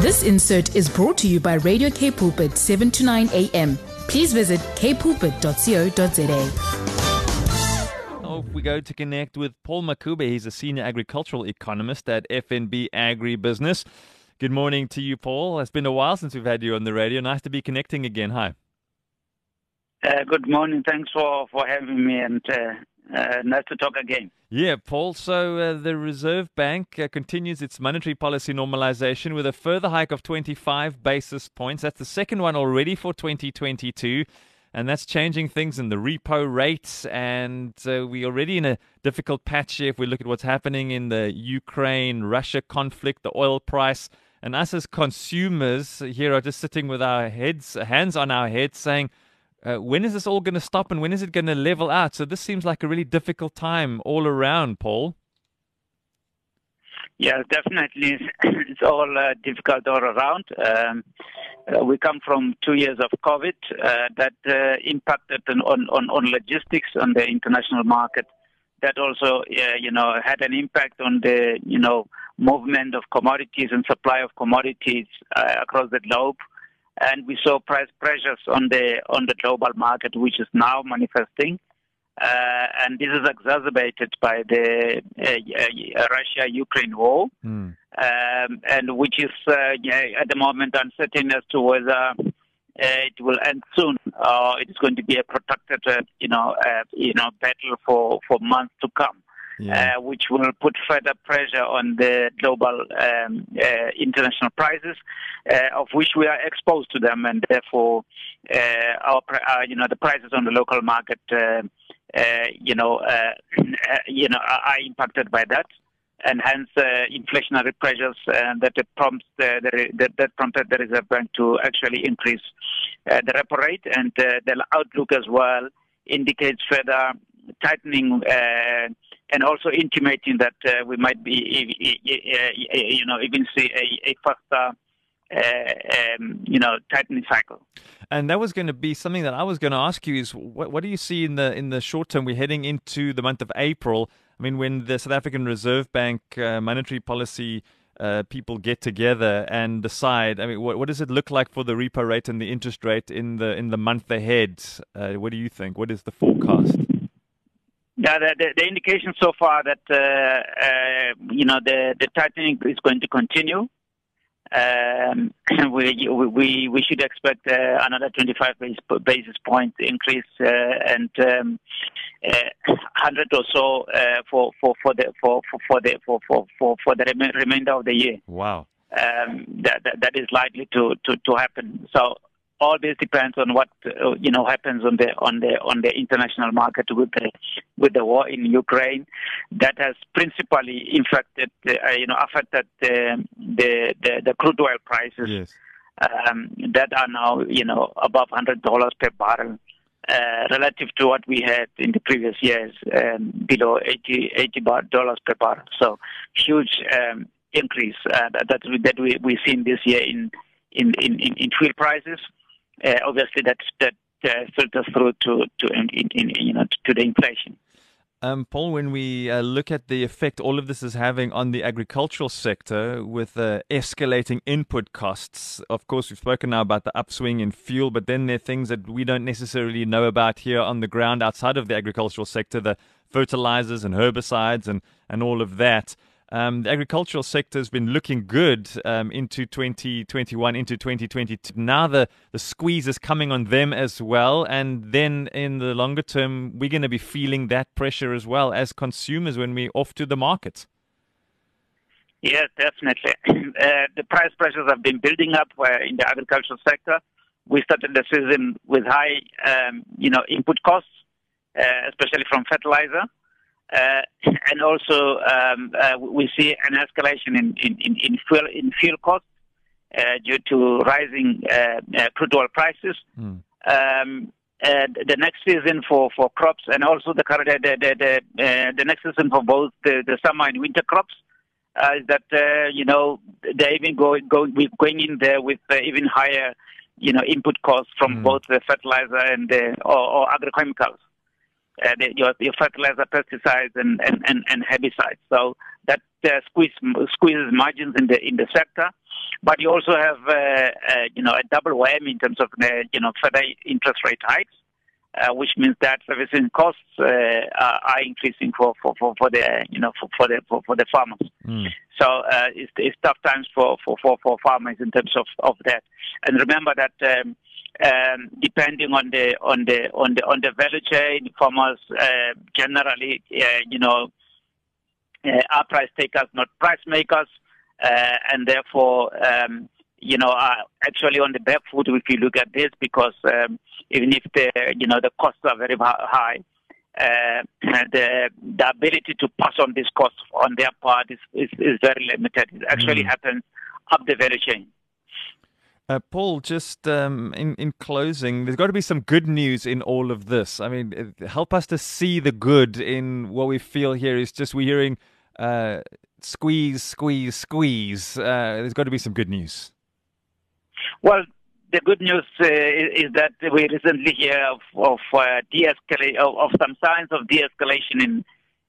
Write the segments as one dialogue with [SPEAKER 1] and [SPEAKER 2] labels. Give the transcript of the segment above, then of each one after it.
[SPEAKER 1] This insert is brought to you by Radio K Pulpit 7 to 9 a.m. Please visit kpulpit.co.za.
[SPEAKER 2] Oh, we go to connect with Paul Makube. He's a senior agricultural economist at FNB Agribusiness. Good morning to you, Paul. It's been a while since we've had you on the radio. Nice to be connecting again. Hi.
[SPEAKER 3] Uh, good morning. Thanks for, for having me and uh, uh, nice to talk again.
[SPEAKER 2] Yeah, Paul. So uh, the Reserve Bank uh, continues its monetary policy normalization with a further hike of 25 basis points. That's the second one already for 2022. And that's changing things in the repo rates. And uh, we're already in a difficult patch here if we look at what's happening in the Ukraine Russia conflict, the oil price. And us as consumers here are just sitting with our heads, hands on our heads, saying, uh, when is this all going to stop and when is it going to level out? So this seems like a really difficult time all around, Paul.
[SPEAKER 3] Yeah, definitely. It's all uh, difficult all around. Um, uh, we come from two years of COVID uh, that uh, impacted on, on, on logistics on the international market. That also, you know, had an impact on the, you know, movement of commodities and supply of commodities uh, across the globe and we saw price pressures on the on the global market, which is now manifesting. Uh, and this is exacerbated by the uh, uh, Russia-Ukraine war, mm. um, and which is uh, at the moment uncertain as to whether uh, it will end soon or it is going to be a protracted, uh, you know, you know, battle for, for months to come yeah. uh, which will put further pressure on the global um, uh, international prices, uh, of which we are exposed to them, and therefore, uh, our, uh, you know, the prices on the local market, uh, you know, you know, are, impacted by that. And hence inflationary pressures that prompts the, the, that prompted the Reserve Bank to actually increase the repo rate, and the outlook as well indicates further tightening and also intimating that uh, we might be, you know, even see a, a faster, uh, um, you know, tightening cycle.
[SPEAKER 2] And that was going to be something that I was going to ask you: is what, what do you see in the in the short term? We're heading into the month of April. I mean, when the South African Reserve Bank uh, monetary policy uh, people get together and decide. I mean, what, what does it look like for the repo rate and the interest rate in the in the month ahead? Uh, what do you think? What is the forecast?
[SPEAKER 3] Yeah, the, the, the indication so far that uh, uh, you know the, the tightening is going to continue. Um, we, we we should expect uh, another 25 basis, basis point increase uh, and um, uh, 100 or so uh, for for for the for for, for the for for for, for the remainder of the year.
[SPEAKER 2] Wow.
[SPEAKER 3] Um, that, that that is likely to, to, to happen. So all this depends on what uh, you know happens on the on the on the international market with the with the war in Ukraine that has principally infected uh, you know affected the, the the, the crude oil prices
[SPEAKER 2] yes.
[SPEAKER 3] um, that are now you know above hundred dollars per barrel. Uh, relative to what we had in the previous years, um, below 80 dollars per barrel. So huge um, increase uh, that we, that we we've seen this year in in, in, in fuel prices uh, obviously that that uh, filters through to to in, in, you know to the inflation.
[SPEAKER 2] Um, Paul, when we uh, look at the effect all of this is having on the agricultural sector with uh, escalating input costs, of course, we've spoken now about the upswing in fuel, but then there are things that we don't necessarily know about here on the ground outside of the agricultural sector, the fertilizers and herbicides and, and all of that. Um, the agricultural sector has been looking good um, into 2021, into 2022. Now the, the squeeze is coming on them as well. And then in the longer term, we're going to be feeling that pressure as well as consumers when we're off to the markets.
[SPEAKER 3] Yes, definitely. Uh, the price pressures have been building up uh, in the agricultural sector. We started the season with high, um, you know, input costs, uh, especially from fertilizer. Uh, and also, um, uh, we see an escalation in, in, in, fuel, in fuel costs uh, due to rising uh, uh, crude oil prices. Mm. Um, the next season for, for crops and also the current the the, the, the next season for both the, the summer and winter crops is that you know they're even going going going in there with even higher you know input costs from mm. both the fertilizer and the, or, or agrochemicals uh, the, your, your fertilizer, pesticides, and, and, and, and herbicides. So that uh, squeeze, squeezes margins in the in the sector. But you also have, uh, uh, you know, a double whammy in terms of, the, you know, further interest rate hikes, uh, which means that servicing costs uh, are increasing for, for, for, for, the, you know, for, for the for, for the farmers. Mm. So uh, it's, it's tough times for, for, for, for farmers in terms of, of that. And remember that. Um, um, depending on the on the on the on the value chain, farmers uh, generally, uh, you know, uh, are price takers, not price makers. Uh, and therefore, um, you know, are actually on the back foot if you look at this because um, even if the, you know, the costs are very high, uh, the the ability to pass on this cost on their part is, is, is very limited. It actually mm. happens up the value chain.
[SPEAKER 2] Uh, Paul, just um, in in closing, there's got to be some good news in all of this. I mean, help us to see the good in what we feel here. Is just we're hearing uh, squeeze, squeeze, squeeze. Uh, there's got to be some good news.
[SPEAKER 3] Well, the good news uh, is, that we recently hear of, of uh, de-escalate of, of, some signs of de-escalation in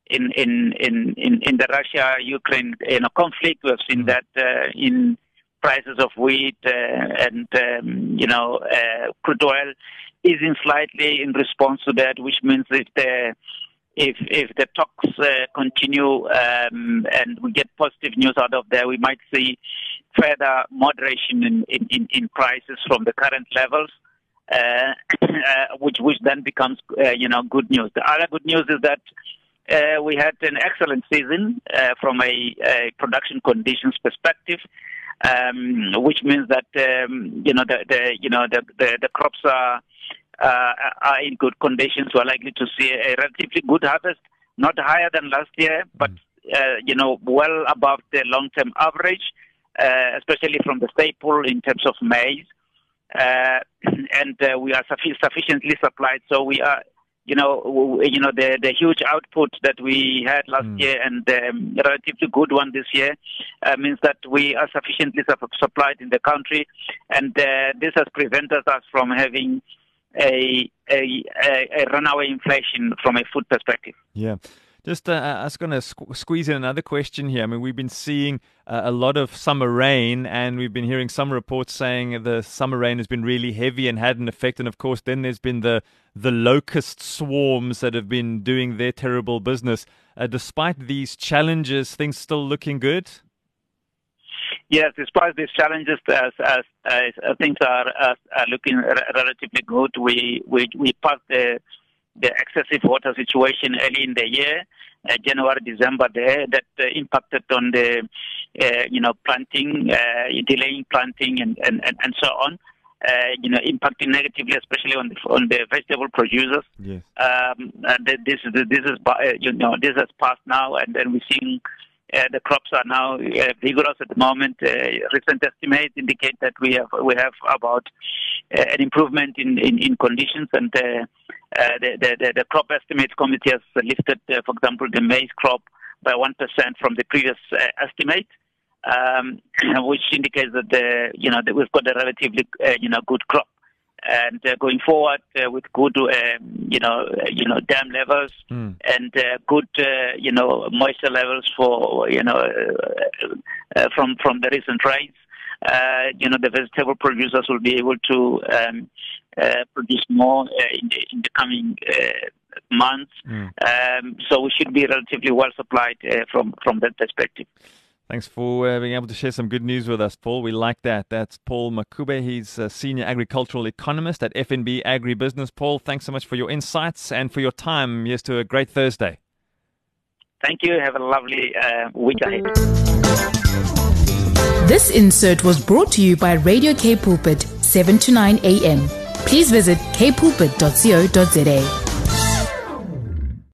[SPEAKER 3] in in in in, in the Russia-Ukraine you know, conflict. We've seen mm. that uh, in prices of wheat uh, and um, you know uh, crude oil easing slightly in response to that, which means if the if if the talks uh, continue um, and we get positive news out of there, we might see further moderation in, in, in prices from the current levels, uh, uh, which which then becomes uh, you know good news. The other good news is that. Uh, we had an excellent season from a, a, production conditions perspective, um, which means that um, you know the, the you know the, the, the crops are uh, are in good conditions. We're likely to see a relatively good harvest, not higher than last year, but uh, you know well above the long-term average, uh, especially from the staple in terms of maize. Uh, and uh, we are suffi- sufficiently supplied, so we are you know, you know the the huge output that we had last mm. year and the um, relatively good one this year uh, means that we are sufficiently su- supplied in the country, and uh, this has prevented us from having a, a, a runaway inflation from a food perspective.
[SPEAKER 2] Yeah. Just, uh, I was going to squ- squeeze in another question here. I mean, we've been seeing uh, a lot of summer rain, and we've been hearing some reports saying the summer rain has been really heavy and had an effect. And of course, then there's been the the locust swarms that have been doing their terrible business. Uh, despite these challenges, things still looking good.
[SPEAKER 3] Yes, despite these challenges, as, as, as uh, things are, are looking relatively good, we we we passed the the excessive water situation early in the year, uh, January, December, there that uh, impacted on the uh, you know planting, uh, delaying planting, and, and, and, and so on. Uh, you know, impacting negatively, especially on the on the vegetable producers.
[SPEAKER 2] Yes.
[SPEAKER 3] Um, this this is you know this has passed now, and then we're seeing uh, the crops are now uh, vigorous at the moment. Uh, recent estimates indicate that we have we have about uh, an improvement in, in, in conditions, and uh, uh, the, the, the crop estimates committee has lifted, for example, the maize crop by one percent from the previous estimate. Um, which indicates that the, you know that we've got a relatively you know good crop and uh, going forward uh, with good, um, you know, uh, you know, dam levels mm. and uh, good, uh, you know, moisture levels for, you know, uh, from from the recent rains, you know, the vegetable producers will be able to um, produce more in the in the coming months. Mm. Um, so we should be relatively well supplied from from that perspective.
[SPEAKER 2] Thanks for uh, being able to share some good news with us, Paul. We like that. That's Paul Makube. He's a senior agricultural economist at FNB Agribusiness. Paul, thanks so much for your insights and for your time. Yes, to a great Thursday.
[SPEAKER 3] Thank you. Have a lovely uh, week ahead.
[SPEAKER 1] This insert was brought to you by Radio K Pulpit, 7 to 9 a.m. Please visit kpulpit.co.za.